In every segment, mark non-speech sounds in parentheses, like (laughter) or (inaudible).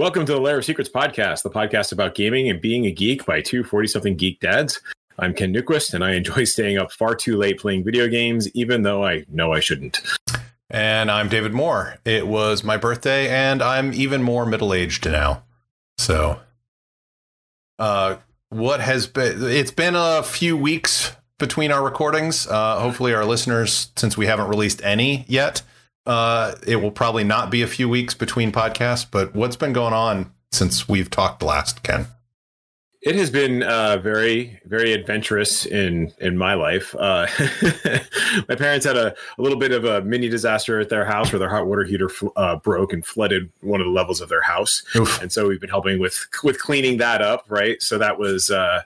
Welcome to the Lair of Secrets podcast, the podcast about gaming and being a geek by two 40 something geek dads. I'm Ken Newquist, and I enjoy staying up far too late playing video games, even though I know I shouldn't. And I'm David Moore. It was my birthday, and I'm even more middle aged now. So, uh, what has been, it's been a few weeks between our recordings. Uh, hopefully, our listeners, since we haven't released any yet, uh, it will probably not be a few weeks between podcasts. But what's been going on since we've talked last, Ken? It has been uh, very, very adventurous in in my life. Uh, (laughs) my parents had a, a, little bit of a mini disaster at their house where their hot water heater fl- uh, broke and flooded one of the levels of their house, Oof. and so we've been helping with with cleaning that up. Right, so that was uh,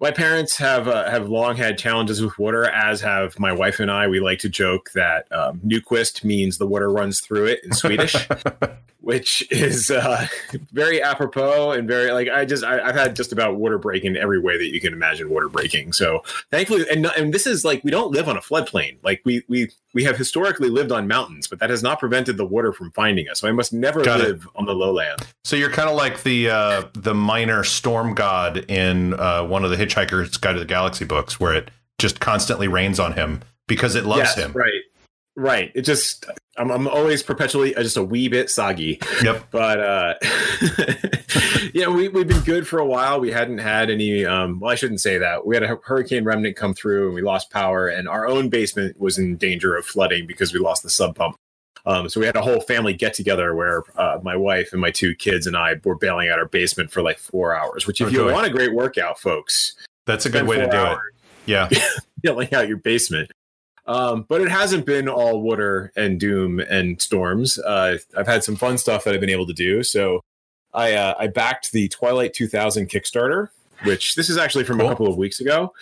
my parents have uh, have long had challenges with water, as have my wife and I. We like to joke that um, Newquist means the water runs through it in Swedish. (laughs) which is uh, very apropos and very like I just I, have had just about water breaking every way that you can imagine water breaking. So thankfully, and and this is like we don't live on a floodplain. Like we we we have historically lived on mountains, but that has not prevented the water from finding us. So I must never Got live it. on the lowland. So you're kind of like the uh, the minor storm god in uh, one of the Hitchhiker's Guide to the Galaxy books, where it just constantly rains on him because it loves yes, him. Right. Right. It just I'm, I'm always perpetually just a wee bit soggy. Yep. (laughs) But uh (laughs) yeah, we we've been good for a while. We hadn't had any um well I shouldn't say that. We had a hurricane remnant come through and we lost power and our own basement was in danger of flooding because we lost the sump pump. Um, so we had a whole family get together where uh, my wife and my two kids and I were bailing out our basement for like four hours. Which, if oh, you want a great workout, folks, that's a good way to do it. Yeah, (laughs) bailing out your basement. Um, but it hasn't been all water and doom and storms. Uh, I've had some fun stuff that I've been able to do. So I uh, I backed the Twilight 2000 Kickstarter, which this is actually from cool. a couple of weeks ago.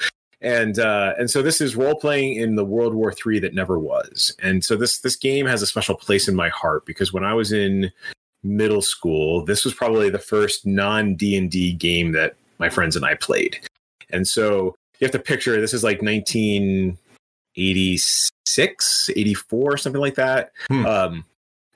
And uh, and so this is role playing in the World War III that never was. And so this this game has a special place in my heart because when I was in middle school, this was probably the first non D and D game that my friends and I played. And so you have to picture this is like 19 86, 84, something like that. Hmm. Um,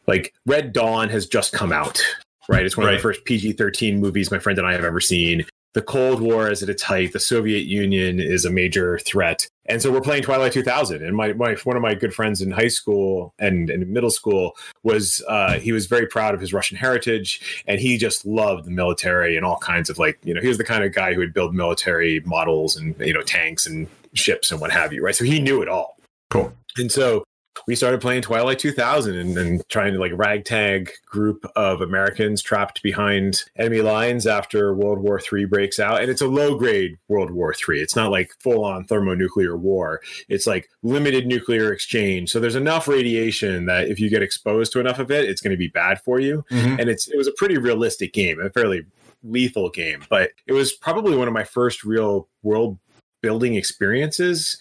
like Red Dawn has just come out, right? It's one right. of the first PG 13 movies my friend and I have ever seen. The Cold War is at its height. The Soviet Union is a major threat. And so we're playing Twilight 2000. And my, my one of my good friends in high school and, and middle school was uh, he was very proud of his Russian heritage, and he just loved the military and all kinds of like you know he was the kind of guy who would build military models and you know tanks and ships and what have you, right? So he knew it all. Cool. And so we started playing Twilight 2000 and, and, trying to like ragtag group of Americans trapped behind enemy lines after World War III breaks out. And it's a low grade World War III. It's not like full on thermonuclear war. It's like limited nuclear exchange. So there's enough radiation that if you get exposed to enough of it, it's going to be bad for you. Mm-hmm. And it's it was a pretty realistic game, a fairly lethal game, but it was probably one of my first real world building experiences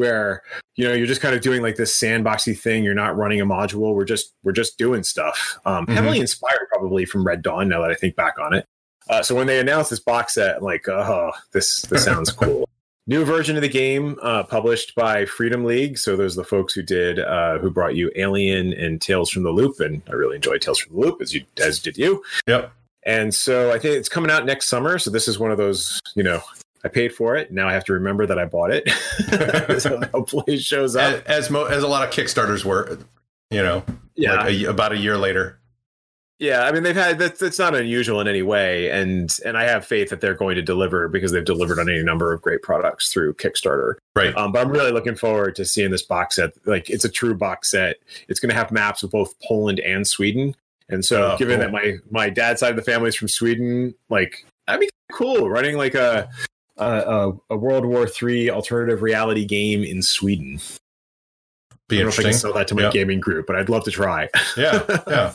where you know you're just kind of doing like this sandboxy thing. You're not running a module. We're just we're just doing stuff. Um, mm-hmm. heavily inspired probably from red dawn now that i think back on it. Uh, so when they announced this box set I'm like oh this this sounds (laughs) cool. New version of the game uh, published by freedom league. So those are the folks who did uh, who brought you alien and tales from the loop and i really enjoyed tales from the loop as you as did you. Yep. And so I think it's coming out next summer. So this is one of those, you know, I paid for it. Now I have to remember that I bought it. (laughs) so (laughs) hopefully it shows up. As as, mo- as, a lot of Kickstarters were, you know, yeah, like a, about a year later. Yeah, I mean they've had that's that's not unusual in any way, and and I have faith that they're going to deliver because they've delivered on any number of great products through Kickstarter. Right. Um, but I'm really looking forward to seeing this box set. Like it's a true box set. It's going to have maps of both Poland and Sweden. And so, oh, given cool. that my my dad's side of the family is from Sweden, like that'd be cool running like a a, a World War III alternative reality game in Sweden. Be I don't know if I can sell that to my gaming group, but I'd love to try. yeah, yeah,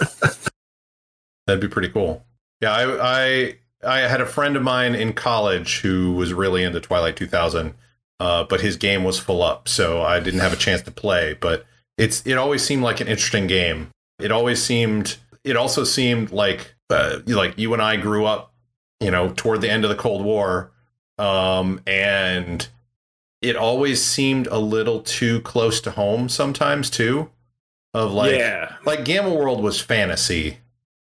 (laughs) that'd be pretty cool. Yeah, I, I I had a friend of mine in college who was really into Twilight 2000, uh, but his game was full up, so I didn't have a chance to play. But it's it always seemed like an interesting game. It always seemed. It also seemed like uh, like you and I grew up, you know, toward the end of the Cold War, um, and it always seemed a little too close to home sometimes too. Of like, yeah. like Gamma World was fantasy,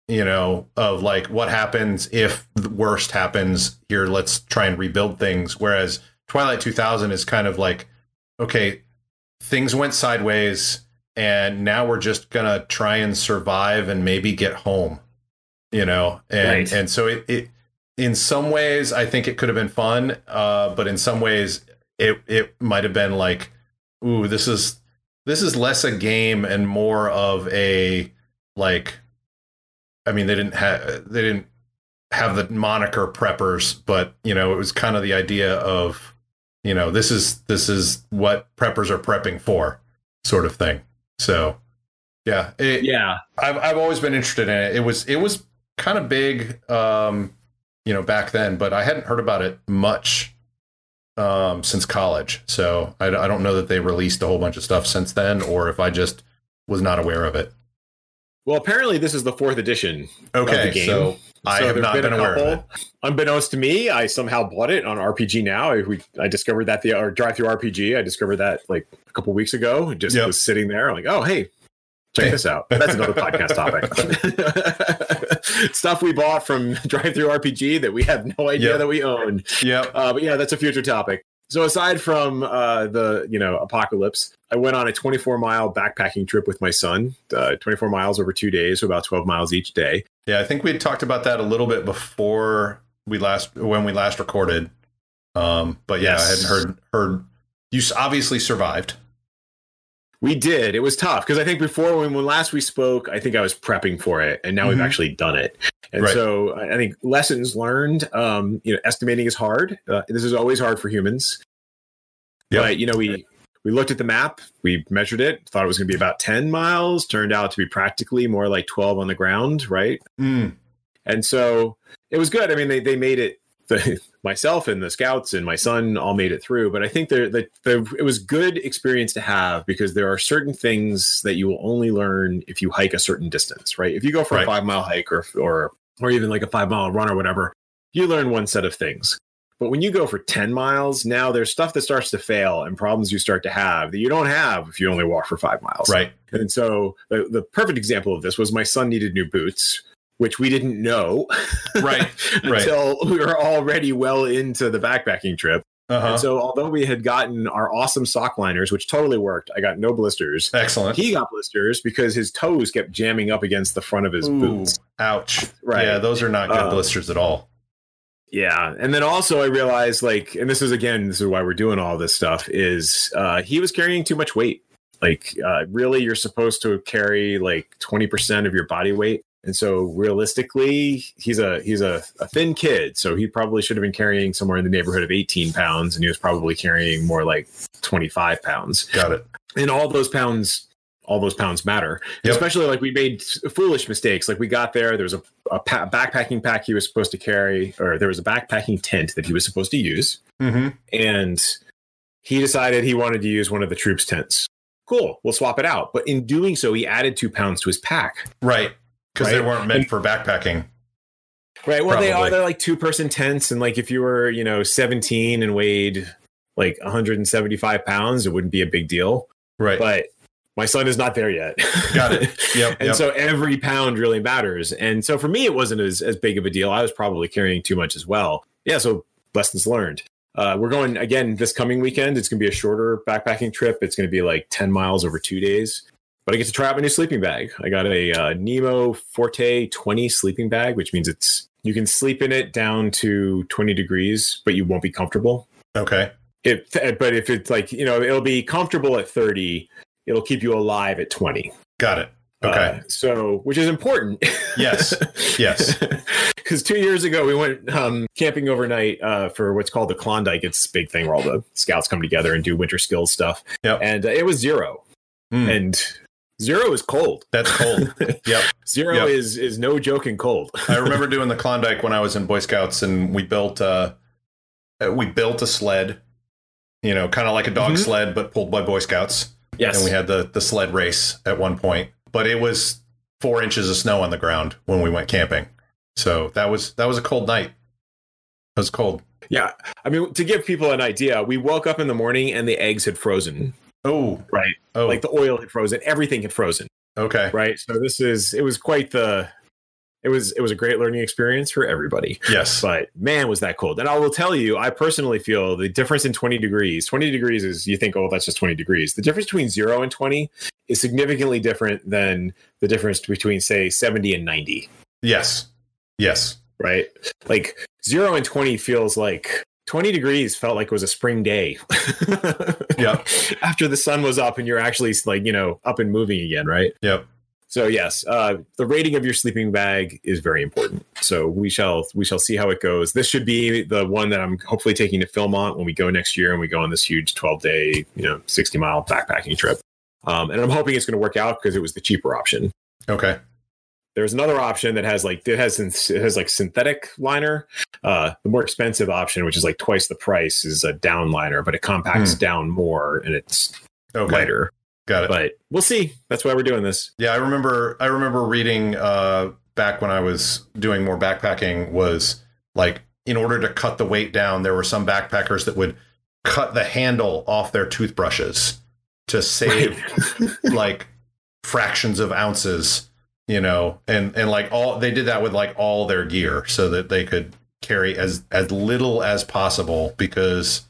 you know, of like what happens if the worst happens here, let's try and rebuild things. Whereas Twilight 2000 is kind of like, okay, things went sideways and now we're just going to try and survive and maybe get home, you know? And, Right. and so it, it, in some ways, I think it could have been fun. Uh, but in some ways it, it might have been like, ooh, this is, this is less a game and more of a, like, I mean, they didn't have they didn't have the moniker preppers, but you know, it was kind of the idea of, you know, this is this is what preppers are prepping for, sort of thing. So, yeah, it, Yeah. I've I've always been interested in it. It was it was kind of big, um, you know, back then, but I hadn't heard about it much um, since college. So I, I don't know that they released a whole bunch of stuff since then, or if I just was not aware of it. Well, apparently this is the fourth edition Okay, of the game. so I have not been a aware of it. Unbeknownst to me, I somehow bought it on RPG Now. I, we, I discovered that the or Drive Through RPG. I discovered that like a couple weeks ago. It just Yep. was sitting there. I'm like, oh hey, check this out. That's another podcast topic. (laughs) Stuff we bought from (laughs) Drive Through RPG that we have no idea Yep. that we own. Yep. Uh, but yeah, that's a future topic. So aside from uh, the you know apocalypse, I went on a 24 mile backpacking trip with my son. Uh, 24 miles over two days, so about 12 miles each day. Yeah, I think we had talked about that a little bit before we last when we last recorded. Um, but yeah, I hadn't heard heard you obviously survived. We did. It was tough because I think before when, when last we spoke, I think I was prepping for it, and now we've Mhm. actually done it. And Right. so I think lessons learned. Um, you know, estimating is hard. Uh, this is always hard for humans. Yep. But you know, we we looked at the map, we measured it, thought it was going to be about 10 miles. Turned out to be practically more like 12 on the ground, right? Mm, And so it was good. I mean, they, they made it. The, (laughs) myself and the scouts and my son all made it through. But I think the, the, the, it was good experience to have because there are certain things that you will only learn if you hike a certain distance, right? If you go for Right. a five mile hike or or or even like a five mile run or whatever, you learn one set of things. But when you go for 10 miles, now there's stuff that starts to fail and problems you start to have that you don't have if you only walk for five miles. right. And so the, the perfect example of this was my son needed new boots, which we didn't know Right. (laughs) Right. until we were already well into the backpacking trip. Uh-huh. And so although we had gotten our awesome sock liners, which totally worked, I got no blisters. Excellent. He got blisters because his toes kept jamming up against the front of his Ooh, boots. ouch. Right. Yeah, those are not good Uh, blisters at all. Yeah. And then also I realized like, and this is again, this is why we're doing all this stuff, is uh he was carrying too much weight. Like uh really you're supposed to carry like 20% of your body weight. And so realistically, he's a he's a, a thin kid. So he probably should have been carrying somewhere in the neighborhood of 18 pounds, and he was probably carrying more like 25 pounds. Got it. And all those pounds all those pounds matter. Yep. Especially like we made foolish mistakes. Like we got there, there was a, a pa- backpacking pack he was supposed to carry, or there was a backpacking tent that he was supposed to use, Mm-hmm. and he decided he wanted to use one of the troops' tents. Cool, we'll swap it out. But in doing so, he added two pounds to his pack. Right. Because they weren't meant for backpacking. Right. Well, they are. They're like two person tents, and like if you were, you know, seventeen and weighed like 175 pounds, it wouldn't be a big deal. Right. But my son is not there yet. Got it. (laughs) Yep. and yep. so every pound really matters. And so for me, it wasn't as, as big of a deal. I was probably carrying too much as well. Yeah. So lessons learned. Uh, we're going again this coming weekend. It's going to be a shorter backpacking trip. It's going to be like 10 miles over two days. But I get to try out my new sleeping bag. I got a uh, Nemo Forte 20 sleeping bag, which means it's you can sleep in it down to 20 degrees, but you won't be comfortable. okay. If, but if it's like, you know, it'll be comfortable at 30, it'll keep you alive at 20. Got it. Okay. Uh, so, which is important. Yes. (laughs) Yes. Because two years ago, we went um, camping overnight uh, for what's called the Klondike. It's this big thing where all the scouts come together and do winter skills stuff. Yep. And uh, it was zero. Mm, And zero is cold. that's cold. (laughs) yep. Zero Yep. is is no joking cold. (laughs) I remember doing the Klondike when I was in Boy Scouts, and we built uh, uh, we built a sled, you know, kind of like a dog Mhm. sled, but pulled by Boy Scouts. yes. And we had the the sled race at one point, but it was four inches of snow on the ground when we went camping. So that was that was a cold night. It was cold. yeah. I mean, to give people an idea, we woke up in the morning and the eggs had frozen. Oh, Right. oh, Like the oil had frozen. Everything had frozen. okay, right so this is it was quite the it was it was a great learning experience for everybody. Yes. But man, was that cold. And I will tell you, I personally feel the difference in 20 degrees. 20 degrees is you think, oh, that's just 20 degrees. The difference between zero and 20 is significantly different than the difference between, say, 70 and 90. Yes. Yes. Right. Like zero and 20 feels like 20 degrees felt like it was a spring day. (laughs) Yeah. After the sun was up and you're actually like, you know, up and moving again, right? Yep. So yes, uh, the rating of your sleeping bag is very important. So we shall we shall see how it goes. This should be the one that I'm hopefully taking to Philmont when we go next year and we go on this huge 12 day, you know, 60 mile backpacking trip. Um, and I'm hoping it's going to work out because it was the cheaper option. Okay. There's another option that has like it has it has like synthetic liner. Uh, the more expensive option, which is like twice the price, is a down liner, but it compacts Hmm. down more and it's Okay. lighter. Got it. But we'll see. That's why we're doing this. Yeah, I remember. I remember reading uh, back when I was doing more backpacking. Was like in order to cut the weight down, there were some backpackers that would cut the handle off their toothbrushes to save (laughs) like fractions of ounces. You know, and and like all they did that with like all their gear so that they could carry as as little as possible because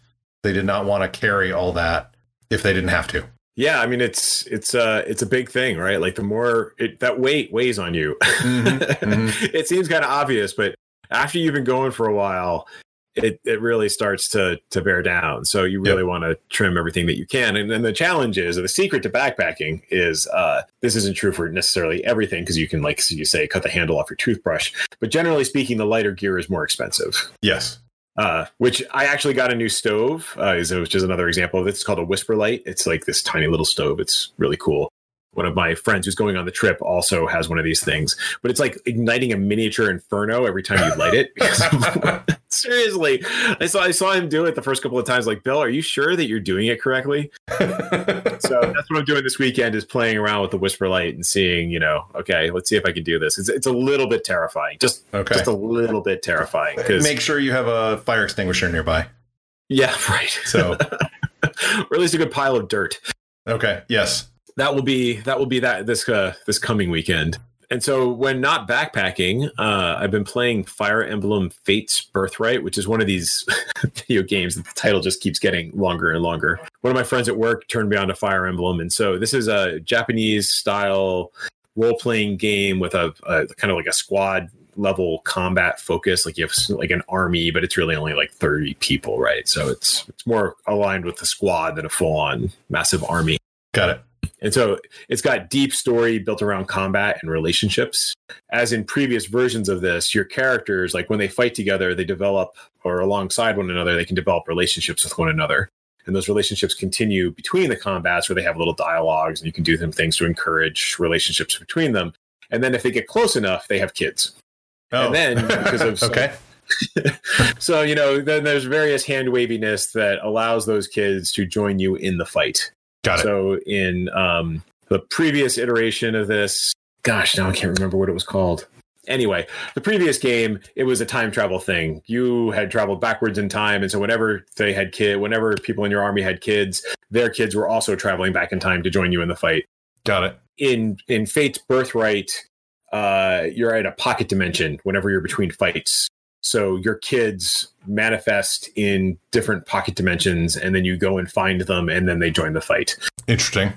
they did not want to carry all that if they didn't have to. Yeah, I mean it's it's uh it's a big thing, right? Like the more it, that weight weighs on you. Mhm, (laughs) it seems kind of obvious, but after you've been going for a while, it it really starts to to bear down. So you really want to trim everything that you can. And then the challenge is, or the secret to backpacking is, uh, this isn't true for necessarily everything because you can, like so you say, cut the handle off your toothbrush. But generally speaking, the lighter gear is more expensive Yes. uh, which I actually got a new stove, uh, is which is another example of it. It's called a WhisperLite. It's like this tiny little stove. It's really cool. One of my friends who's going on the trip also has one of these things, but it's like igniting a miniature inferno every time you light it. (laughs) (laughs) Seriously, I saw I saw him do it the first couple of times. Like, Bill, are you sure that you're doing it correctly? (laughs) So that's what I'm doing this weekend is playing around with the WhisperLite and seeing, you know, okay, let's see if I can do this. It's, it's a little bit terrifying, just okay. just a little bit terrifying because Make sure you have a fire extinguisher nearby. yeah, right. So, or at least a good pile of dirt. okay. Yes. That will be that will be that this uh, this coming weekend. And so when not backpacking, uh, I've been playing Fire Emblem Fates Birthright, which is one of these (laughs) video games that the title just keeps getting longer and longer. One of my friends at work turned me on to Fire Emblem, and so this is a Japanese style role playing game with a, a kind of like a squad level combat focus like you have like an army but it's really only like 30 people right so it's it's more aligned with the squad than a full on massive army Got it. And so it's got deep story built around combat and relationships. As in previous versions of this, your characters, like when they fight together, they develop, or alongside one another, they can develop relationships with one another. And those relationships continue between the combats where they have little dialogues and you can do them things to encourage relationships between them. And then if they get close enough, they have kids. Oh. And then (laughs) because of some- okay. (laughs) so, you know, then there's various hand waviness that allows those kids to join you in the fight. Got it. So in um, the previous iteration of this, gosh, now I can't remember what it was called. Anyway, the previous game, it was a time travel thing. You had traveled backwards in time, and so whenever they had kid, whenever people in your army had kids, their kids were also traveling back in time to join you in the fight. Got it. In in Fate's Birthright, uh, you're at a pocket dimension whenever you're between fights. So your kids manifest in different pocket dimensions, and then you go and find them, and then they join the fight Interesting.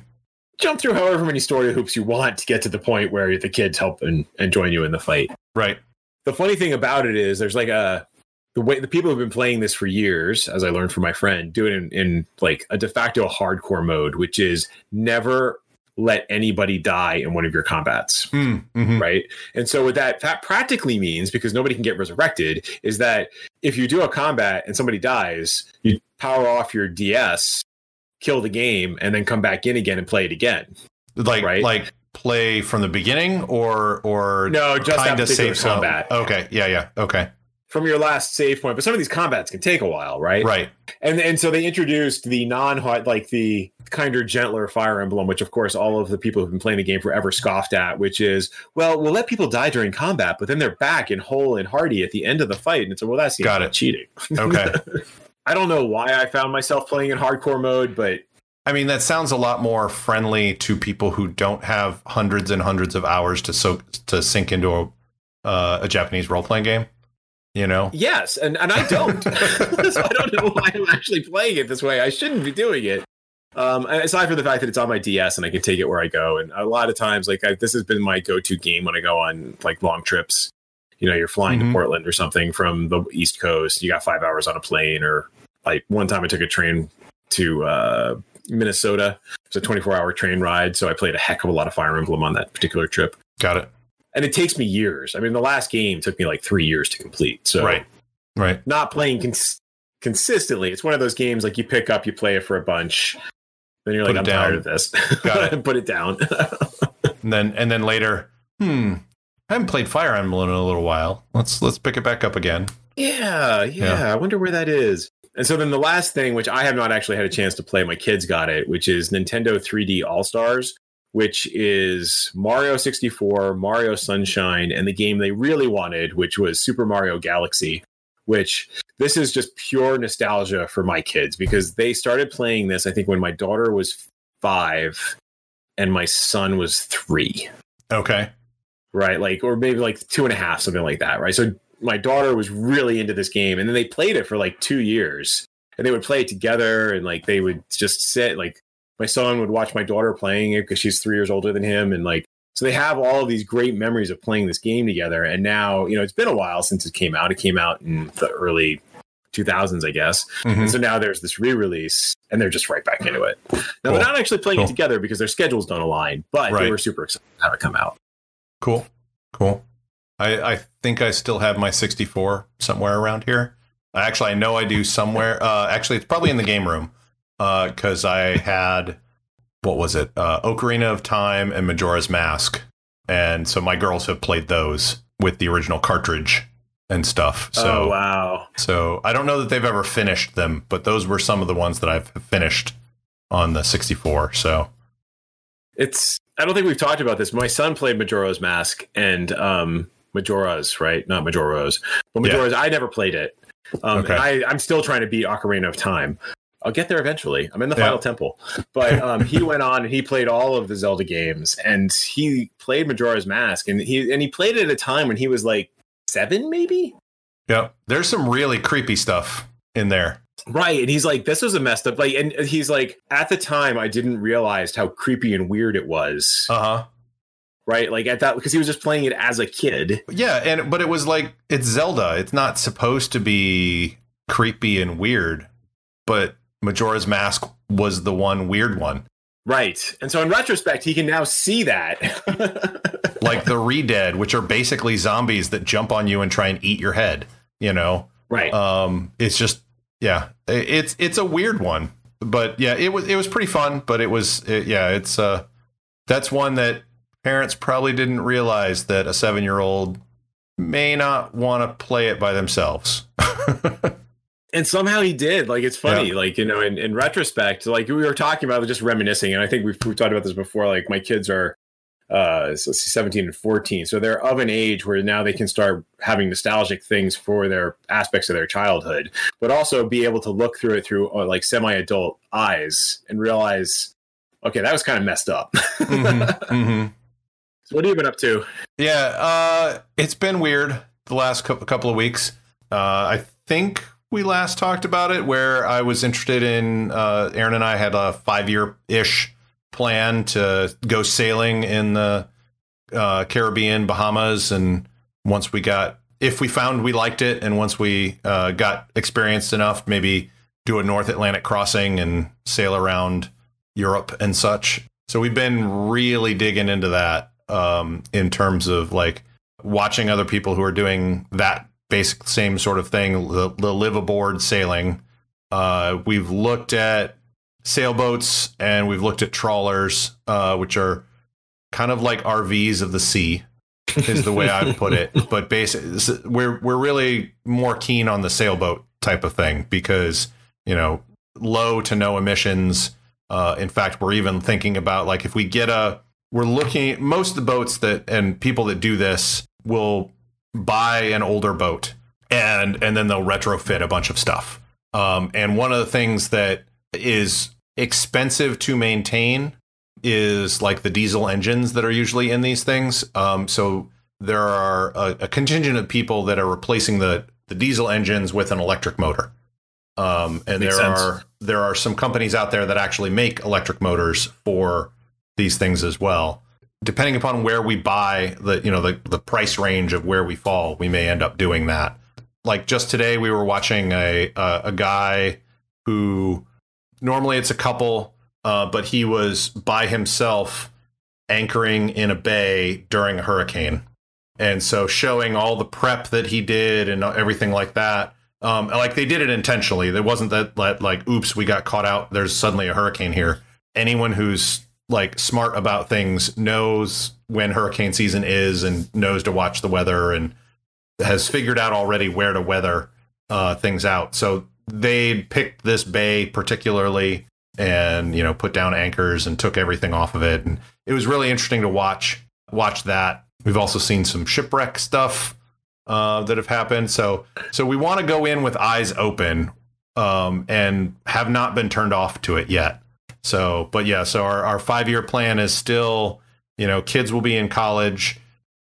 jump through however many story hoops you want to get to the point where the kids help and, and join you in the fight. Right. The funny thing about it is there's like a the way the people who've been playing this for years, as I learned from my friend, do it in, in like a de facto hardcore mode, which is never let anybody die in one of your combats Mm, mhm. right? And so what that that practically means, because nobody can get resurrected, is that if you do a combat and somebody dies, you power off your DS, kill the game, and then come back in again and play it again. Like Right. like play from the beginning or or No, just that kinda save some- combat. Okay. Yeah. Yeah. Okay. From your last save point, but some of these combats can take a while, right? Right. And and so they introduced the non hot like the kinder, gentler Fire Emblem, which of course all of the people who've been playing the game forever scoffed at, which is, well, we'll let people die during combat, but then they're back in whole and hearty at the end of the fight. And so, well, that's Got it. cheating. Okay. (laughs) I don't know why I found myself playing in hardcore mode, but I mean, that sounds a lot more friendly to people who don't have hundreds and hundreds of hours to soak to sink into a uh, a Japanese role playing game. You know? Yes, and, and I don't. (laughs) so I don't know why I'm actually playing it this way. I shouldn't be doing it. Um, aside from the fact that it's on my DS and I can take it where I go, and a lot of times, like I, this has been my go-to game when I go on like long trips. You know, you're flying Mhm. to Portland or something from the East Coast. You got five hours on a plane, or like one time I took a train to uh, Minnesota. it's a 24-hour train ride, so I played a heck of a lot of Fire Emblem on that particular trip. Got it. And it takes me years. I mean, the last game took me like three years to complete. So Right. Right. not playing cons- consistently. It's one of those games like you pick up, you play it for a bunch, then you're Put like, I'm tired of this. Got it. (laughs) Put it down. (laughs) And then and then later, hmm, I haven't played Fire Emblem in a little while. Let's let's pick it back up again. yeah, yeah, Yeah. I wonder where that is. And so then the last thing, which I have not actually had a chance to play, my kids got it, which is Nintendo 3D All Stars, which is Mario 64, Mario Sunshine, and the game they really wanted, which was Super Mario Galaxy. Which this is just pure nostalgia for my kids because they started playing this, I think, when my daughter was five and my son was three Okay. right? Like, or maybe like two and a half, something like that, right? So my daughter was really into this game, and then they played it for like two years, and they would play it together, and like they would just sit. Like my son would watch my daughter playing it because she's three years older than him, and like so they have all of these great memories of playing this game together. And now, you know, it's been a while since it came out. It came out in the early 2000s, I guess. Mhm. And so now there's this re-release, and they're just right back into it. Now Cool. they're not actually playing Cool. it together because their schedules don't align, but they Right. were super excited to have it come out. Cool. Cool. I, I think I still have my 64 somewhere around here. Actually, I know I do somewhere. Uh, actually, it's probably in the game room because I had, what was it? Uh, Ocarina of Time and Majora's Mask. And so my girls have played those with the original cartridge and stuff. So, oh wow! so I don't know that they've ever finished them, but those were some of the ones that I've finished on the 64. So, It's I don't think we've talked about this. My son played Majora's Mask and um Majora's, right? Not Majora's. But Yeah. Majora's I never played it. Um Okay. I, I'm still trying to beat Ocarina of Time. I'll get there eventually. I'm in the Yeah. final temple. But um he went on and he played all of the Zelda games and he played Majora's Mask and he and he played it at a time when he was like seven, maybe? yeah, there's some really creepy stuff in there. Right. And he's like, this was a messed up like and he's like, at the time I didn't realize how creepy and weird it was. Uh huh. right? Like at that because he was just playing it as a kid. Yeah, and but it was like it's Zelda. It's not supposed to be creepy and weird, but Majora's Mask was the one weird one. Right. And so in retrospect, he can now see that. (laughs) Like the Re-Dead, which are basically zombies that jump on you and try and eat your head, you know. right. Um it's just yeah, it's it's a weird one. But yeah, it was it was pretty fun, but it was it, yeah, it's uh that's one that parents probably didn't realize that a 7-year-old may not want to play it by themselves. (laughs) and somehow he did. Like it's funny. Like, you know, in, in retrospect, like we were talking about just reminiscing, and I think we've, we've talked about this before. Like my kids are uh so let's see, 17 and 14 so they're of an age where now they can start having nostalgic things for their aspects of their childhood but also be able to look through it through uh, like semi-adult eyes and realize okay that was kind of messed up Mhm, (laughs) mhm. so what have you been up to Yeah, uh, it's been weird the last cou- couple of weeks. Uh, I think we last talked about it where I was interested in. Uh, Aaron and I had a five year ish plan to go sailing in the uh, Caribbean, Bahamas, and once we got, if we found we liked it, and once we uh, got experienced enough, maybe do a North Atlantic crossing and sail around Europe and such. So we've been really digging into that um, in terms of like watching other people who are doing that basic same sort of thing, the, the live aboard sailing. Uh, we've looked at sailboats and we've looked at trawlers, uh, which are kind of like RVs of the sea, is the way I put it. (laughs) But basically, we're we're really more keen on the sailboat type of thing because you know low to no emissions. Uh, in fact, we're even thinking about like if we get a, we're looking most of the boats that and people that do this will buy an older boat and and then they'll retrofit a bunch of stuff. Um, and one of the things that is expensive to maintain is like the diesel engines that are usually in these things. Um, so there are a, a, contingent of people that are replacing the the diesel engines with an electric motor. Um, and Makes there sense. are there are some companies out there that actually make electric motors for these things as well. Depending upon where we buy the you know the the price range of where we fall, we may end up doing that. Like just today, we were watching a a, a guy who normally it's a couple, uh, but he was by himself anchoring in a bay during a hurricane. And so showing all the prep that he did and everything like that. Um, like they did it intentionally. There wasn't that like, oops, we got caught out. There's suddenly a hurricane here. Anyone who's like smart about things knows when hurricane season is and knows to watch the weather and has figured out already where to weather uh, things out. So they picked this bay particularly and you know put down anchors and took everything off of it. And it was really interesting to watch watch that. We've also seen some shipwreck stuff uh, that have happened. So so we want to go in with eyes open um, and have not been turned off to it yet so but yeah so our, our five year plan is still you know kids will be in college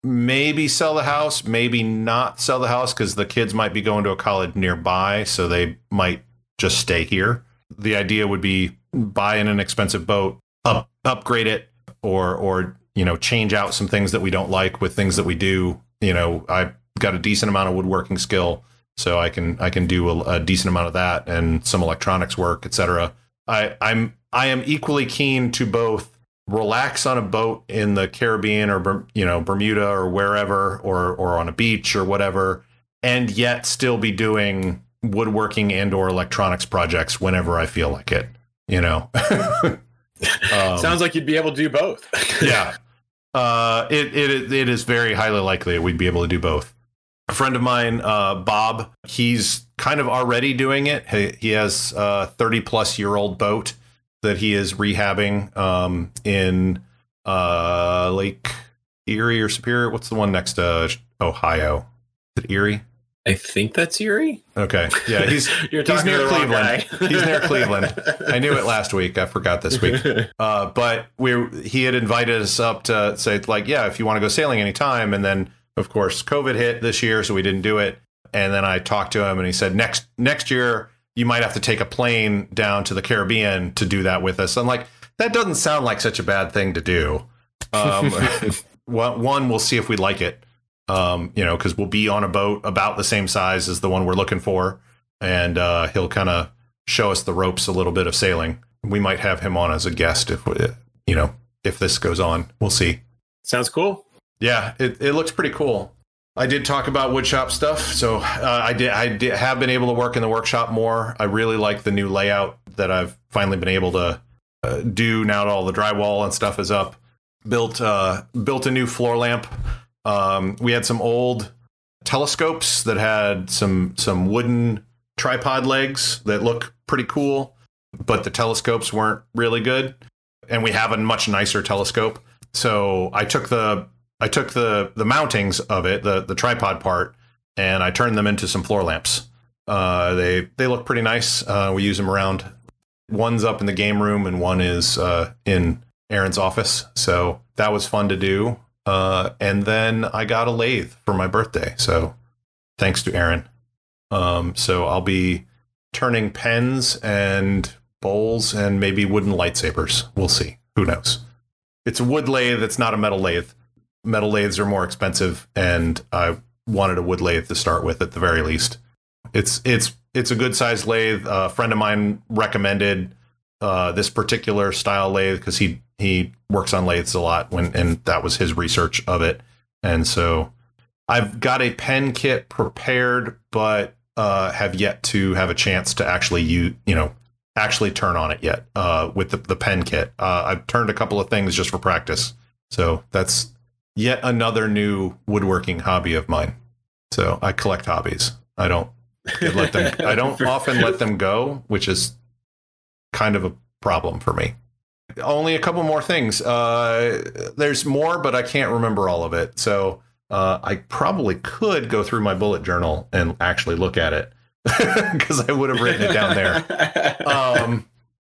maybe sell the house maybe not sell the house because the kids might be going to a college nearby so they might just stay here the idea would be buy an expensive boat, up, upgrade it, or or you know change out some things that we don't like with things that we do. You know, I've got a decent amount of woodworking skill, so I can I can do a, a decent amount of that and some electronics work, etc. I I'm I am equally keen to both relax on a boat in the Caribbean or you know Bermuda or wherever or or on a beach or whatever and yet still be doing woodworking and or electronics projects whenever I feel like it you know. (laughs) um, Sounds like you'd be able to do both. (laughs) yeah. Uh, it, it, it is very highly likely we'd be able to do both. A friend of mine, uh, Bob, he's kind of already doing it. He, he has a 30 plus year old boat that he is rehabbing um, in uh, Lake Erie or Superior. What's the one next to Ohio? Is it Erie? I think that's Erie. Okay. Yeah, he's (laughs) he's near Cleveland. he's near Cleveland. I knew it last week. I forgot this week. (laughs) Uh, but we he had invited us up to say like, yeah, if you want to go sailing anytime. And then of course COVID hit this year, so we didn't do it. And then I talked to him, and he said next next year you might have to take a plane down to the Caribbean to do that with us. I'm like, that doesn't sound like such a bad thing to do. Um, (laughs) one, we'll see if we like it um, you know, because we'll be on a boat about the same size as the one we're looking for, and uh, he'll kind of show us the ropes a little bit of sailing. We might have him on as a guest if you know if this goes on. We'll see. Sounds cool. Yeah, it, it looks pretty cool. I did talk about woodshop stuff, so uh, I did I did have been able to work in the workshop more. I really like the new layout that I've finally been able to uh, do now that all the drywall and stuff is up. Built uh, built a new floor lamp um, we had some old telescopes that had some some wooden tripod legs that look pretty cool, but the telescopes weren't really good. And we have a much nicer telescope. So I took the I took the the mountings of it, the the tripod part, and I turned them into some floor lamps. Uh, they they look pretty nice. Uh, we use them around. One's up in the game room, and one is uh, in Aaron's office. So that was fun to do. Uh, and then I got a lathe for my birthday. So thanks to Aaron. Um, so I'll be turning pens and bowls and maybe wooden lightsabers. We'll see. Who knows? It's a wood lathe. It's not a metal lathe. Metal lathes are more expensive, and I wanted a wood lathe to start with at the very least. It's it's it's a good sized lathe. a friend of mine recommended uh, this particular style lathe because he he works on lathes a lot when and that was his research of it and so i've got a pen kit prepared but uh, have yet to have a chance to actually you you know actually turn on it yet uh, with the, the pen kit uh, i've turned a couple of things just for practice so that's yet another new woodworking hobby of mine so i collect hobbies i don't let them i don't (laughs) often let them go which is kind of a problem for me. Only a couple more things. Uh, there's more, but I can't remember all of it. So uh, I probably could go through my bullet journal and actually look at it (laughs) because I would have written it down there. (laughs) Um,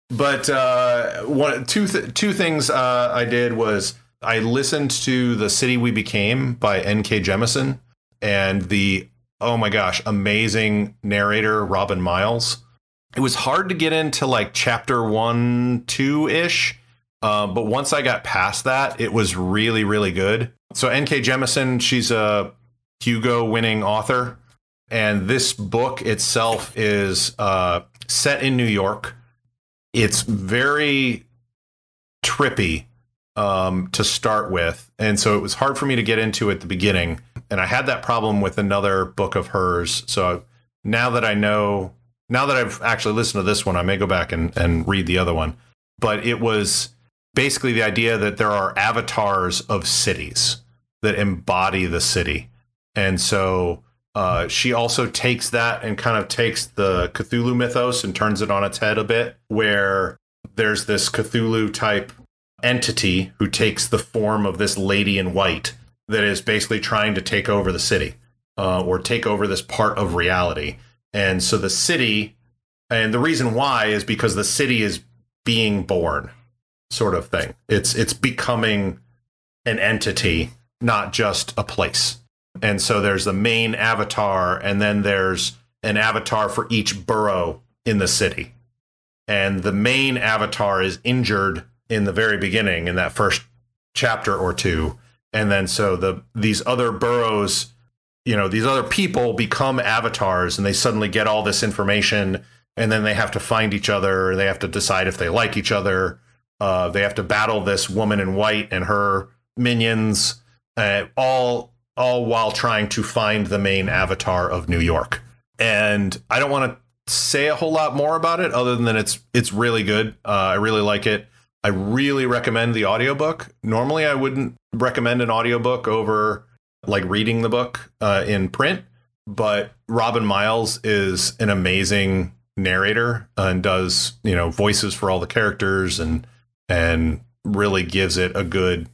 but uh, one, two, th- two things uh, I did was I listened to The City We Became by N.K. Jemisin and the, oh my gosh, amazing narrator, Robin Miles. It was hard to get into like chapter one, two ish. Uh, but once I got past that, it was really, really good. So N.K. Jemisin, she's a Hugo winning author. And this book itself is uh, set in New York. It's very trippy um, to start with. And so it was hard for me to get into at the beginning. And I had that problem with another book of hers. So now that I know, now that I've actually listened to this one, I may go back and, and read the other one. But it was basically the idea that there are avatars of cities that embody the city. And so uh, she also takes that and kind of takes the Cthulhu mythos and turns it on its head a bit, where there's this Cthulhu type entity who takes the form of this lady in white that is basically trying to take over the city uh, or take over this part of reality. And so the city, and the reason why is because the city is being born, sort of thing. It's it's becoming an entity, not just a place. And so there's the main avatar, and then there's an avatar for each borough in the city. And the main avatar is injured in the very beginning in that first chapter or two. And then so the these other boroughs, you know, these other people become avatars and they suddenly get all this information and then they have to find each other, they have to decide if they like each other. Uh, they have to battle this woman in white and her minions, uh, all all while trying to find the main avatar of New York. And I don't want to say a whole lot more about it other than it's it's really good. Uh, I really like it. I really recommend the audiobook. Normally I wouldn't recommend an audiobook over like reading the book uh, in print, but Robin Miles is an amazing narrator and does, you know, voices for all the characters and and really gives it a good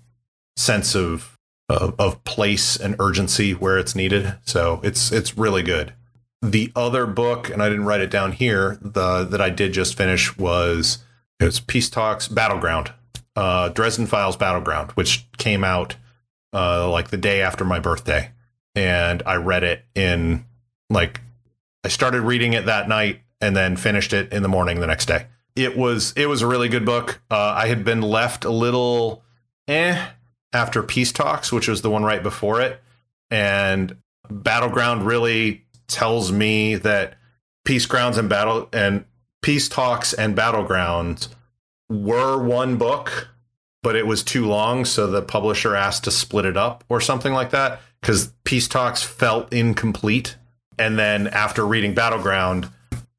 sense of of, of place and urgency where it's needed. So it's it's really good. The other book, and I didn't write it down here, the that I did just finish was it's Peace Talks Battleground, uh, Dresden Files Battleground, which came out uh, like the day after my birthday, and I read it in like I started reading it that night and then finished it in the morning the next day. It was it was a really good book. Uh, I had been left a little eh after Peace Talks, which was the one right before it. And Battleground really tells me that Peace Grounds and Battle and Peace Talks and Battlegrounds were one book, but it was too long, so the publisher asked to split it up or something like that because Peace Talks felt incomplete. And then after reading Battleground,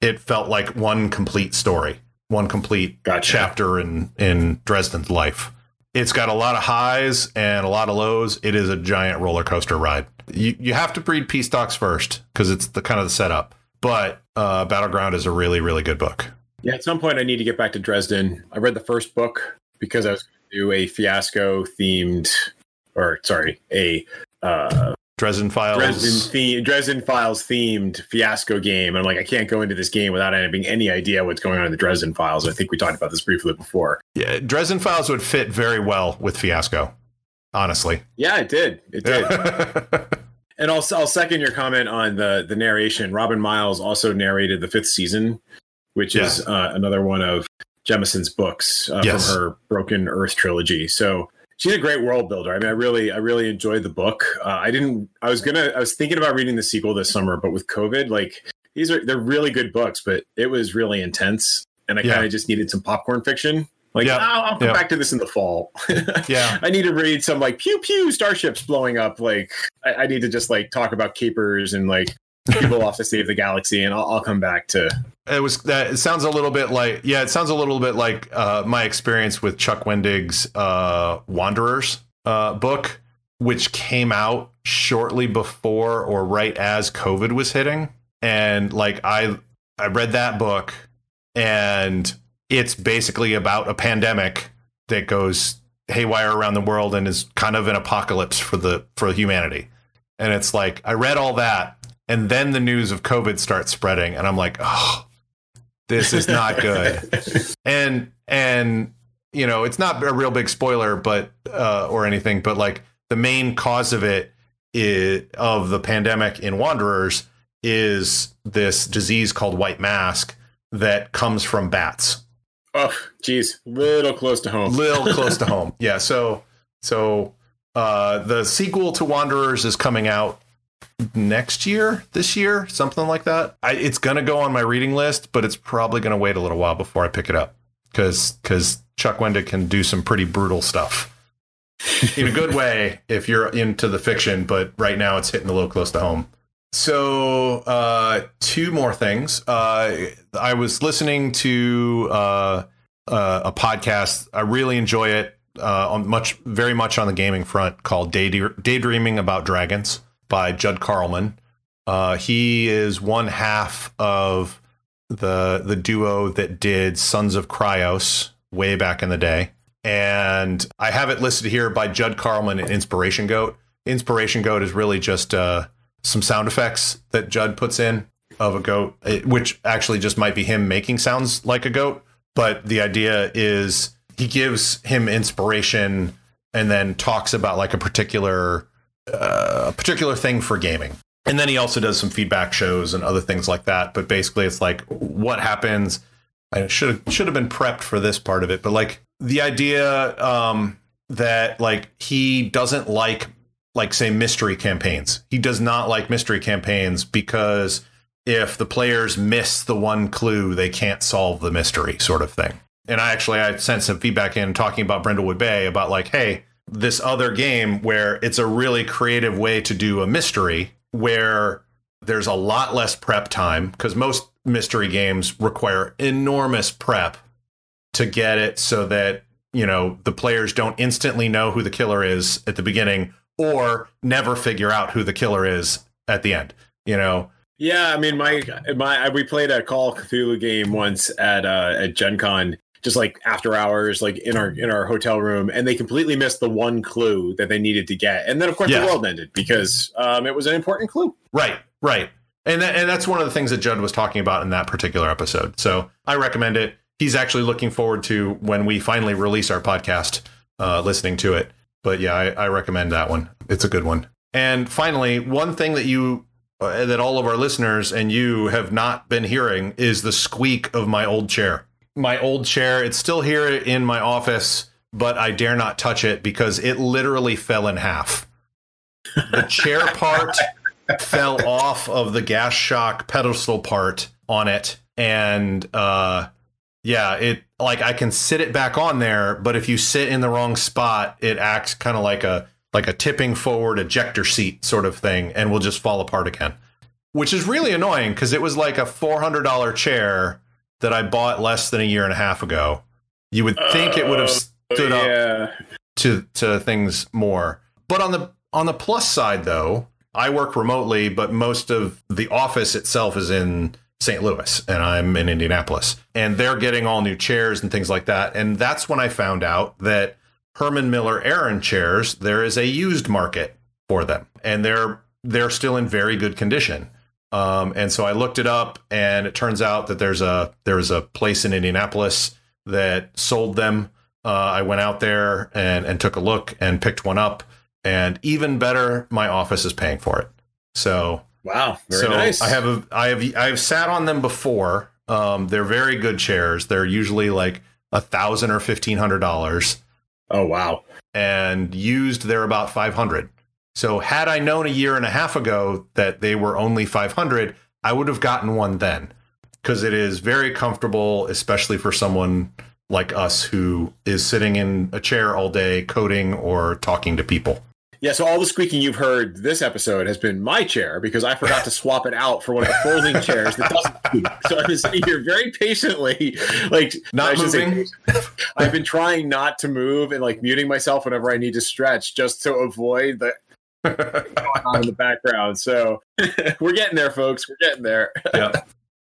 it felt like one complete story, one complete gotcha. chapter in in Dresden's life. It's got a lot of highs and a lot of lows. It is a giant roller coaster ride. You you have to read Peace Talks first because it's the kind of the setup. But uh, Battleground is a really really good book. Yeah, at some point I need to get back to Dresden. I read the first book because I was going to do a fiasco themed, or sorry, a uh, Dresden Files. Dresden, theme, Dresden Files themed fiasco game. And I'm like, I can't go into this game without having any idea what's going on in the Dresden Files. I think we talked about this briefly before. Yeah, Dresden Files would fit very well with fiasco, honestly. Yeah, it did. It did. (laughs) and I'll, I'll second your comment on the, the narration. Robin Miles also narrated the fifth season, which yeah. is uh, another one of Jemisin's books uh, yes. from her Broken Earth trilogy. So she's a great world builder. I mean, I really, I really enjoyed the book. Uh, I didn't, I was gonna, I was thinking about reading the sequel this summer, but with COVID, like these are, they're really good books, but it was really intense, and I yeah. kind of just needed some popcorn fiction. Like, yeah. I'll, I'll come yeah. back to this in the fall. (laughs) yeah, I need to read some like pew pew starships blowing up. Like, I, I need to just like talk about capers and like people (laughs) off to save the galaxy, and I'll, I'll come back to. It was that. It sounds a little bit like yeah. It sounds a little bit like uh, my experience with Chuck Wendig's uh, Wanderers uh, book, which came out shortly before or right as COVID was hitting, and like I I read that book, and it's basically about a pandemic that goes haywire around the world and is kind of an apocalypse for the for humanity. And it's like I read all that and then the news of COVID starts spreading, and I'm like, oh, this is not good. (laughs) and and you know, it's not a real big spoiler, but uh, or anything, but like the main cause of it is of the pandemic in Wanderers is this disease called white mask that comes from bats. Oh, geez, little close to home. Little close to (laughs) home. Yeah. So, so uh, the sequel to Wanderers is coming out next year, this year, something like that. I, it's gonna go on my reading list, but it's probably gonna wait a little while before I pick it up because because Chuck Wendig can do some pretty brutal stuff in a good way if you're into the fiction. But right now, it's hitting a little close to home. So, uh, two more things. Uh, I was listening to uh, uh, a podcast. I really enjoy it. Uh, on much, very much on the gaming front, called "Daydreaming About Dragons" by Judd Karlman. Uh, he is one half of the the duo that did Sons of Kryos way back in the day, and I have it listed here by Judd Karlman and Inspiration Goat. Inspiration Goat is really just some sound effects that Judd puts in of a goat, eh, which actually just might be him making sounds like a goat. But the idea is he gives him inspiration and then talks about like a particular uh, particular thing for gaming. And then he also does some feedback shows and other things like that. But basically, it's like what happens. I should have should have been prepped for this part of it, but like the idea um, that like he doesn't like like say mystery campaigns. He does not like mystery campaigns because if the players miss the one clue, they can't solve the mystery, sort of thing. And I actually I sent some feedback in talking about Brindlewood Bay about like, hey, this other game where it's a really creative way to do a mystery where there's a lot less prep time because most mystery games require enormous prep to get it so that you know the players don't instantly know who the killer is at the beginning or never figure out who the killer is at the end. You know. Yeah, I mean, my my we played a Call of Cthulhu game once at uh, at Gen Con, just like after hours, like in our in our hotel room, and they completely missed the one clue that they needed to get, and then of course yeah. the world ended because um, it was an important clue. Right, right, and that, and that's one of the things that Judd was talking about in that particular episode. So I recommend it. He's actually looking forward to when we finally release our podcast, uh, listening to it but yeah, I, I recommend that one. It's a good one. And finally, one thing that you uh, that all of our listeners and you have not been hearing is the squeak of my old chair. My old chair, it's still here in my office, but I dare not touch it because it literally fell in half. The (laughs) chair part fell off of the gas shock pedestal part on it and uh yeah, it like I can sit it back on there, but if you sit in the wrong spot, it acts kind of like a like a tipping forward ejector seat sort of thing and will just fall apart again. Which is really annoying because it was like a $400 chair that I bought less than a year and a half ago. You would think it would have oh, stood yeah. up to to things more. But on the on the plus side though, I work remotely, but most of the office itself is in St. Louis and I'm in Indianapolis. And they're getting all new chairs and things like that. And that's when I found out that Herman Miller Aeron chairs, there is a used market for them. And they're they're still in very good condition. Um, and so I looked it up and it turns out that there's a there's a place in Indianapolis that sold them. Uh, I went out there and, and took a look and picked one up. And even better, my office is paying for it. So Wow, very so nice. I have a I have I have sat on them before. Um, they're very good chairs. They're usually like a thousand or fifteen hundred dollars. Oh wow! And used, they're about five hundred. So had I known a year and a half ago that they were only five hundred, I would have gotten one then because it is very comfortable, especially for someone like us who is sitting in a chair all day coding or talking to people. Yeah, so all the squeaking you've heard this episode has been my chair because I forgot to (laughs) swap it out for one of the folding chairs that doesn't squeak. So I've been sitting here very patiently, like not moving. (laughs) I've been trying not to move and like muting myself whenever I need to stretch just to avoid the going (laughs) on in the background. So we're getting there, folks. We're getting there. yep.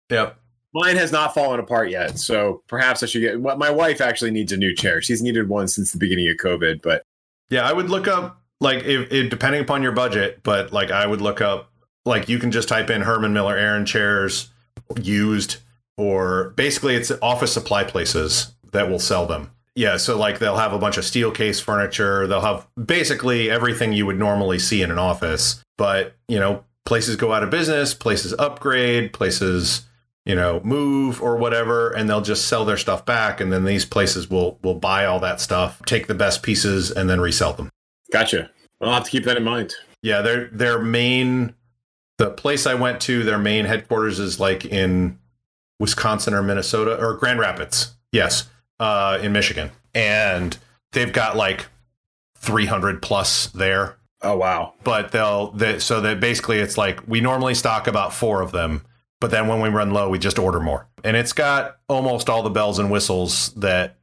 Yep. Mine has not fallen apart yet, so perhaps I should get. My wife actually needs a new chair. She's needed one since the beginning of COVID, but yeah, I would look up like if, if, depending upon your budget, but like I would look up like you can just type in Herman Miller Aeron chairs used or basically it's office supply places that will sell them. yeah, so like they'll have a bunch of Steelcase furniture. They'll have basically everything you would normally see in an office. But, you know, places go out of business, places upgrade, places, you know, move or whatever, and they'll just sell their stuff back. And then these places will will buy all that stuff, take the best pieces, and then resell them. Gotcha. I'll have to keep that in mind. Yeah, their their main the place I went to, their main headquarters is like in Wisconsin or Minnesota or Grand Rapids. Yes uh, in Michigan, and they've got like 300 plus there. Oh wow! But they'll they, so that basically it's like we normally stock about four of them, but then when we run low, we just order more, and it's got almost all the bells and whistles that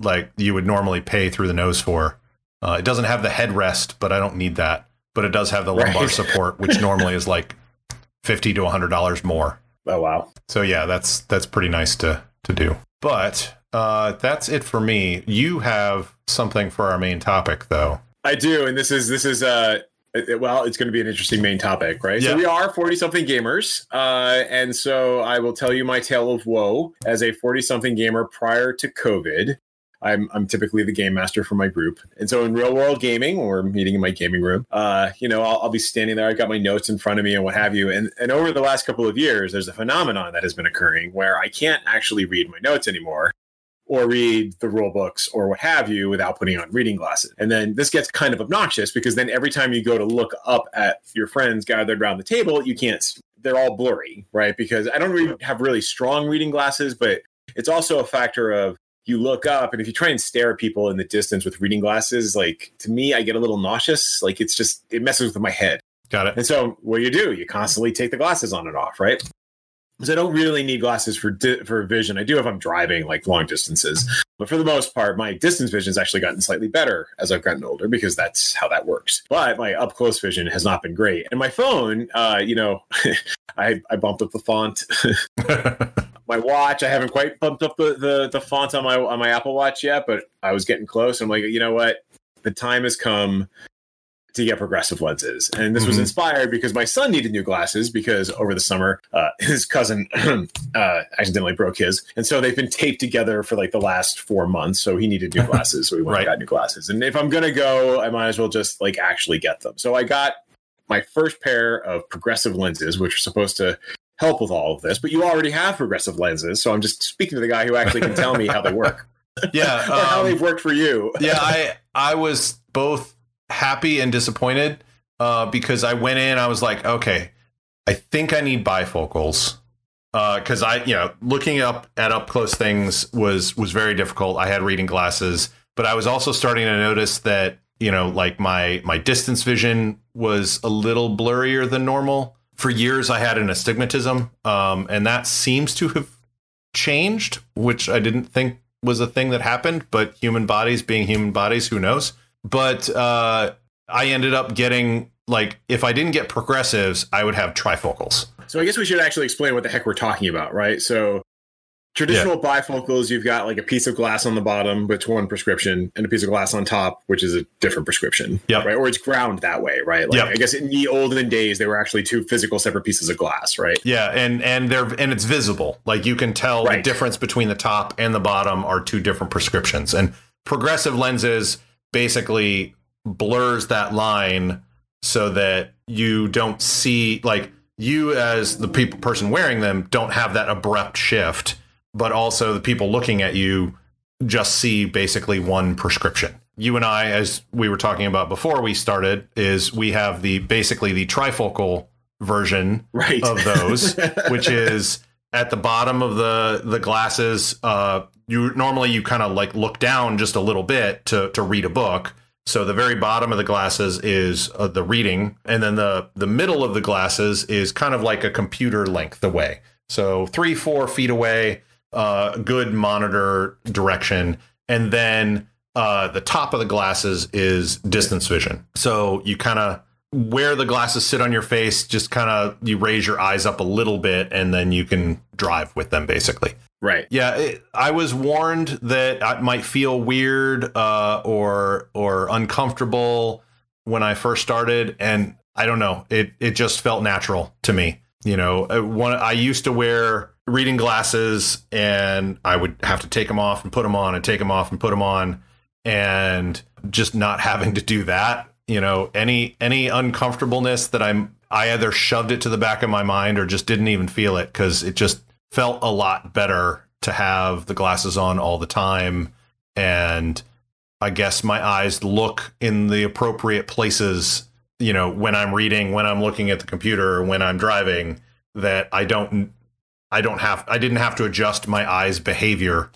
like you would normally pay through the nose for. Uh, it doesn't have the headrest, but I don't need that. But it does have the lumbar right. (laughs) support, which normally is like fifty to hundred dollars more. Oh wow! So yeah, that's that's pretty nice to to do. But uh, that's it for me. You have something for our main topic, though. I do, and this is this is uh well, it's going to be an interesting main topic, right? Yeah. So we are 40 something gamers. Uh, and so I will tell you my tale of woe as a 40 something gamer prior to COVID. I'm, I'm typically the game master for my group. And so in real world gaming, we're meeting in my gaming room, uh, you know, I'll, I'll be standing there. I've got my notes in front of me and what have you. And, and over the last couple of years, there's a phenomenon that has been occurring where I can't actually read my notes anymore or read the rule books or what have you without putting on reading glasses. And then this gets kind of obnoxious because then every time you go to look up at your friends gathered around the table, you can't, they're all blurry, right? Because I don't really have really strong reading glasses, but it's also a factor of you look up and if you try and stare at people in the distance with reading glasses, like to me, I get a little nauseous. Like it's just, it messes with my head. Got it. And so what do you do? You constantly take the glasses on and off, right? Because I don't really need glasses for di- for vision. I do if I'm driving like long distances, but for the most part, my distance vision has actually gotten slightly better as I've gotten older because that's how that works. But my up close vision has not been great. And my phone, uh, you know, (laughs) I I bumped up the font. (laughs) my watch, I haven't quite bumped up the, the the font on my on my Apple Watch yet, but I was getting close. I'm like, you know what? The time has come to get progressive lenses. And this mm-hmm. was inspired because my son needed new glasses because over the summer, uh, (laughs) his cousin (clears throat) uh, accidentally broke his. And so they've been taped together for like the last four months. So he needed new (laughs) glasses. So we went right. and got new glasses. And if I'm going to go, I might as well just like actually get them. So I got my first pair of progressive lenses, which are supposed to help with all of this, but you already have progressive lenses. So I'm just speaking to the guy who actually can tell me how they work. (laughs) Yeah. um, how they've worked for you. yeah. I, I was both happy and disappointed uh, because I went in, I was like, okay, I think I need bifocals because uh, I, you know, looking up at up close things was was very difficult. I had reading glasses, but I was also starting to notice that you know, like my my distance vision was a little blurrier than normal. For years, I had an astigmatism, um, and that seems to have changed, which I didn't think was a thing that happened. But human bodies, being human bodies, who knows? But uh, I ended up getting like if I didn't get progressives, I would have trifocals. So I guess we should actually explain what the heck we're talking about, right? So traditional yeah. bifocals, you've got like a piece of glass on the bottom with one prescription and a piece of glass on top, which is a different prescription. Yeah. Right. Or it's ground that way, right? Like yep. I guess in the olden days they were actually two physical separate pieces of glass, right? Yeah, and and they're and it's visible. Like you can tell right. the difference between the top and the bottom are two different prescriptions. And progressive lenses basically blurs that line so that you don't see like you as the people person wearing them don't have that abrupt shift but also the people looking at you just see basically one prescription you and i as we were talking about before we started is we have the basically the trifocal version right. of those (laughs) which is at the bottom of the the glasses uh you normally you kind of like look down just a little bit to to read a book. So the very bottom of the glasses is uh, the reading and then the the middle of the glasses is kind of like a computer length away. So three four feet away uh good monitor direction and then uh the top of the glasses is distance vision. So you kind of where the glasses sit on your face, just kind of you raise your eyes up a little bit and then you can drive with them basically. Right. Yeah, it, I was warned that I might feel weird uh, or or uncomfortable when I first started, and I don't know. It it just felt natural to me. You know, uh, one I used to wear reading glasses and I would have to take them off and put them on and take them off and put them on and just not (laughs) having to do that, you know, any any uncomfortableness that I'm I either shoved it to the back of my mind or just didn't even feel it cuz it just felt a lot better to have the glasses on all the time and I guess my eyes look in the appropriate places, you know, when I'm reading, when I'm looking at the computer, when I'm driving that I don't I don't have I didn't have to adjust my eyes behavior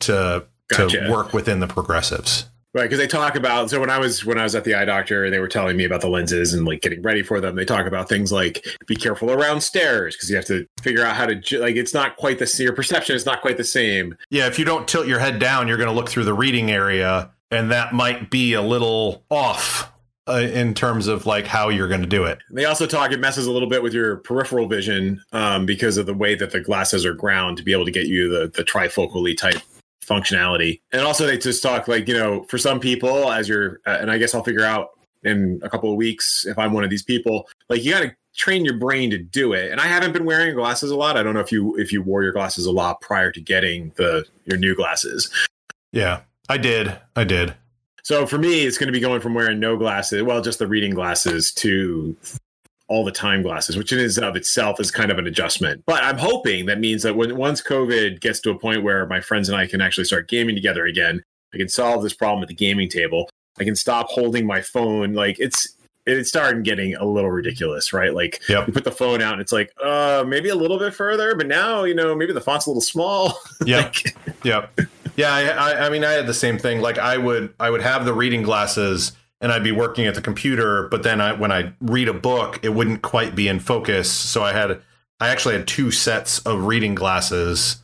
to gotcha. to work within the progressives. Right, because they talk about so when I was when I was at the eye doctor, they were telling me about the lenses and like getting ready for them. They talk about things like be careful around stairs because you have to figure out how to like it's not quite the same. your perception is not quite the same. Yeah, if you don't tilt your head down, you're going to look through the reading area, and that might be a little off uh, in terms of like how you're going to do it. They also talk it messes a little bit with your peripheral vision um, because of the way that the glasses are ground to be able to get you the the trifocally type functionality. And also they just talk like you know for some people as you're uh, and I guess I'll figure out in a couple of weeks if I'm one of these people like you got to train your brain to do it. And I haven't been wearing glasses a lot. I don't know if you if you wore your glasses a lot prior to getting the your new glasses. Yeah, I did. I did. So for me, it's going to be going from wearing no glasses, well, just the reading glasses, to all the time glasses, which in and of itself is kind of an adjustment. But I'm hoping that means that when once COVID gets to a point where my friends and I can actually start gaming together again, I can solve this problem at the gaming table. I can stop holding my phone. Like it's it's starting getting a little ridiculous, right? Like yep. you put the phone out and it's like, uh, maybe a little bit further, but now, you know, maybe the font's a little small. (laughs) Yeah. like, yep. Yeah, I, I mean, I had the same thing. Like, I would, I would have the reading glasses, and I'd be working at the computer, but then I, when I read a book, it wouldn't quite be in focus. So I had, I actually had two sets of reading glasses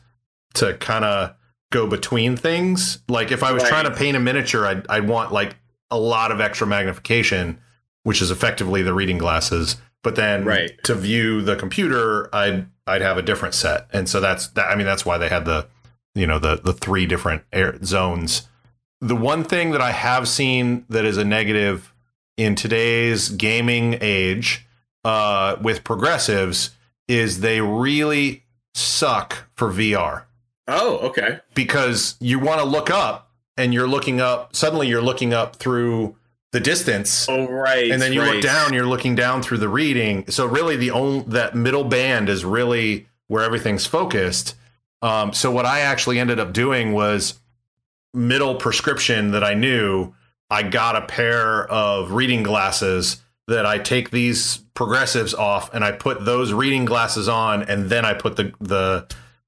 to kind of go between things. Like, if I was right. trying to paint a miniature, I'd, I'd want like a lot of extra magnification, which is effectively the reading glasses. But then, right. to view the computer, I'd I'd have a different set, and so that's that. I mean, that's why they had the you know the the three different air zones. The one thing that I have seen that is a negative in today's gaming age uh, with progressives is they really suck for VR. Oh, okay. Because you want to look up and you're looking up, suddenly you're looking up through the distance. Oh, right. And then you right. look down, you're looking down through the reading. So really the only that middle band is really where everything's focused. Um, so what I actually ended up doing was middle prescription that I knew. I got a pair of reading glasses that I take these progressives off and I put those reading glasses on, and then I put the the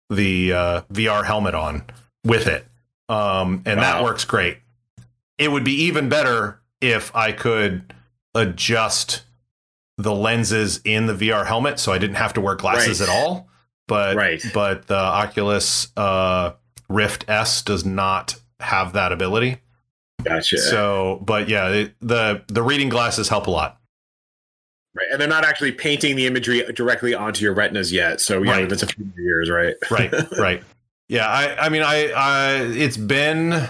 the uh, VR helmet on with it, um, and wow. that works great. It would be even better if I could adjust the lenses in the VR helmet, so I didn't have to wear glasses right. at all but right. but the Oculus uh, Rift S does not have that ability. Gotcha. So, but yeah, it, the the reading glasses help a lot. Right, and they're not actually painting the imagery directly onto your retinas yet. So yeah, right. it's a few years, right? right, (laughs) right. Yeah, I I mean, I, I it's been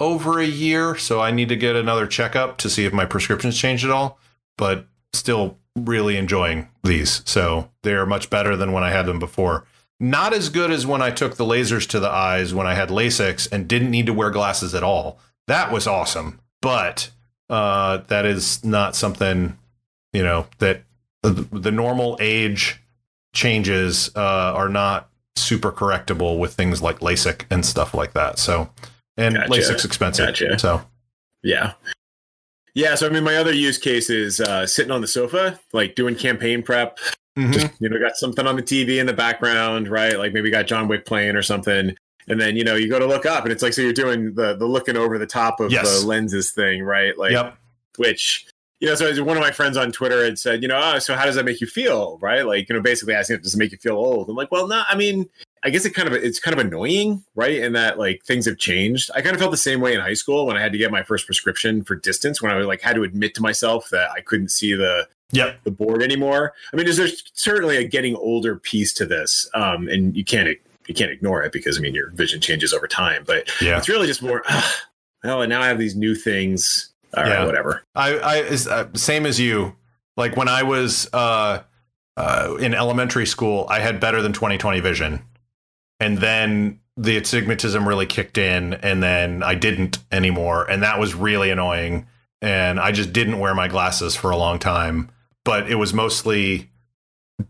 over a year, so I need to get another checkup to see if my prescription's changed at all. But still really enjoying these. So they're much better than when I had them before. Not as good as when I took the lasers to the eyes when I had LASIK and didn't need to wear glasses at all. That was awesome. But uh, that is not something, you know, that the, the normal age changes uh, are not super correctable with things like LASIK and stuff like that. So, and gotcha. LASIK's expensive. Gotcha. So, yeah. Yeah, so I mean, my other use case is uh, sitting on the sofa, like doing campaign prep. Mm-hmm. Just you know, got something on the TV in the background, right? Like maybe got John Wick playing or something, and then you know you go to look up, and it's like so you're doing the the looking over the top of yes. the lenses thing, right? Like, yep. which you know, so one of my friends on Twitter had said, you know, oh, so how does that make you feel, right? Like, you know, basically asking, if does it make you feel old? I'm like, well, no, I mean, I guess it kind of it's kind of annoying, right? In that like things have changed. I kind of felt the same way in high school when I had to get my first prescription for distance when I like had to admit to myself that I couldn't see the yep. the board anymore. I mean, is there's, certainly a getting older piece to this, um, and you can't you can't ignore it because I mean your vision changes over time. But yeah. it's really just more. Uh, (sighs) well, and now I have these new things. All yeah. right, whatever. I, I is uh, same as you. Like when I was uh, uh, in elementary school, I had better than 20/20 vision and then the astigmatism really kicked in, and then I didn't anymore, and that was really annoying. And I just didn't wear my glasses for a long time, but it was mostly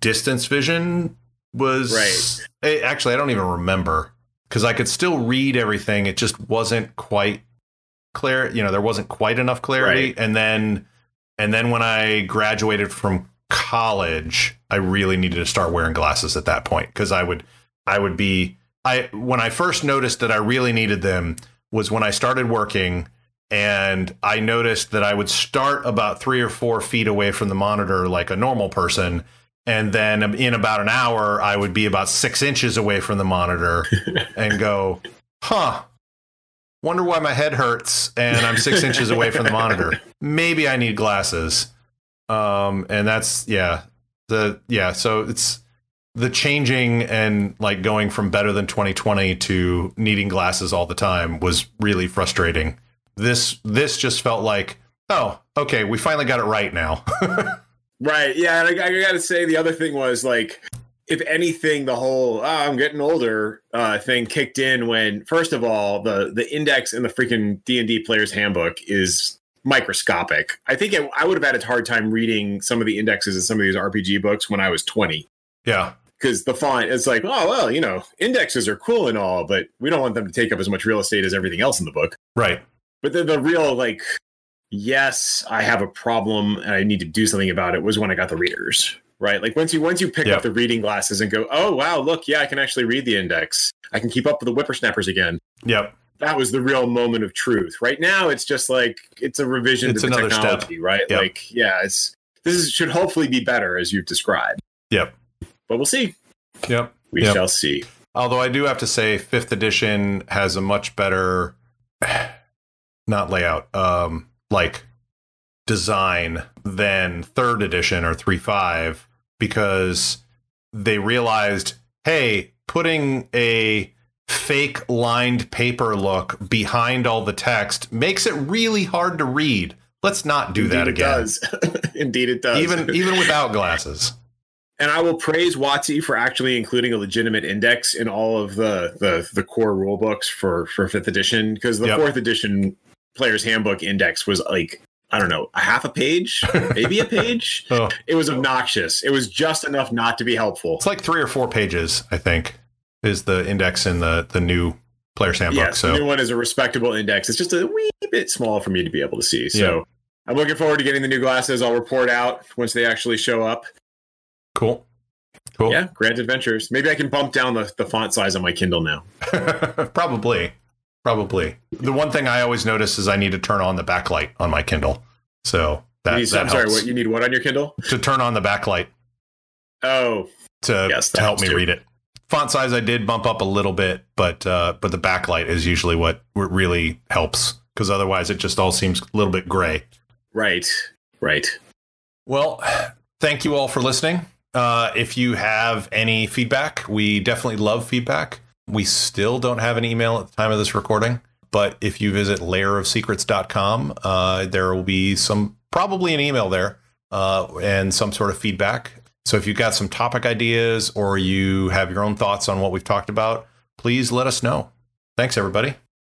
distance vision was Right. Eh, actually, I don't even remember because I could still read everything. It just wasn't quite clear. You know, there wasn't quite enough clarity. Right. And then, and then when I graduated from college, I really needed to start wearing glasses at that point because I would, I would be, I when I first noticed that I really needed them was when I started working. And I noticed that I would start about three or four feet away from the monitor like a normal person. And then in about an hour i would be about six inches away from the monitor (laughs) and go huh. Wonder why my head hurts and i'm six inches away from the monitor. Maybe i need glasses. Um and that's yeah. The yeah so it's the changing and like going from better than 2020 to needing glasses all the time was really frustrating this this just felt like oh okay we finally got it right now (laughs) Right. Yeah. And I, I got to say, the other thing was like, if anything, the whole oh, I'm getting older uh, thing kicked in when, first of all, the the index in the freaking D and D player's handbook is microscopic. I think it, I would have had a hard time reading some of the indexes in some of these RPG books when I was 20 yeah because the font is like, oh well, you know, indexes are cool and all, but we don't want them to take up as much real estate as everything else in the book. right But the, the real like, yes, I have a problem and I need to do something about it was when I got the readers. Right. Like once you once you pick Yep. up the reading glasses and go, oh wow, look, yeah, I can actually read the index. I can keep up with the whippersnappers again. yep That was the real moment of truth. Right now, it's just like it's a revision It's to the another step. technology, right? Yep. Like, yeah, it's this is, should hopefully be better as you've described. Yep. But we'll see. yep We Yep. shall see. Although I do have to say, fifth edition has a much better, (sighs) not layout, um, like design than third edition or three five because they realized, hey, putting a fake lined paper look behind all the text makes it really hard to read. Let's not do that Indeed again. It does. (laughs) Indeed, it does. Even even without (laughs) glasses. And I will praise WotC for actually including a legitimate index in all of the the, the core rule books for for fifth edition because the Yep. fourth edition player's handbook index was like I don't know a half a page, (laughs) maybe a page. Oh, It was obnoxious. It was just enough not to be helpful. it's like three or four pages, I think, is the index in the the new player's handbook. Yes, so the new one is a respectable index. It's just a wee bit small for me to be able to see. So I'm looking forward to getting the new glasses. I'll report out once they actually show up. Cool. Cool. Yeah, Grand Adventures. Maybe I can bump down the, the font size on my Kindle now. (laughs) Probably. Probably. The one thing I always notice is I need to turn on the backlight on my Kindle. So that, need- that I'm sorry, what you need what on your Kindle? to turn on the backlight Oh, to, Yes, to help me too. read it. Font size I did bump up a little bit, but uh, but the backlight is usually what what really helps because otherwise it just all seems a little bit gray. right, right. Well, thank you all for listening. Uh, if you have any feedback, we definitely love feedback. We still don't have an email at the time of this recording, but if you visit layerofsecrets.com, uh, there will be some probably an email there uh, and some sort of feedback. So if you've got some topic ideas or you have your own thoughts on what we've talked about, please let us know. Thanks, everybody.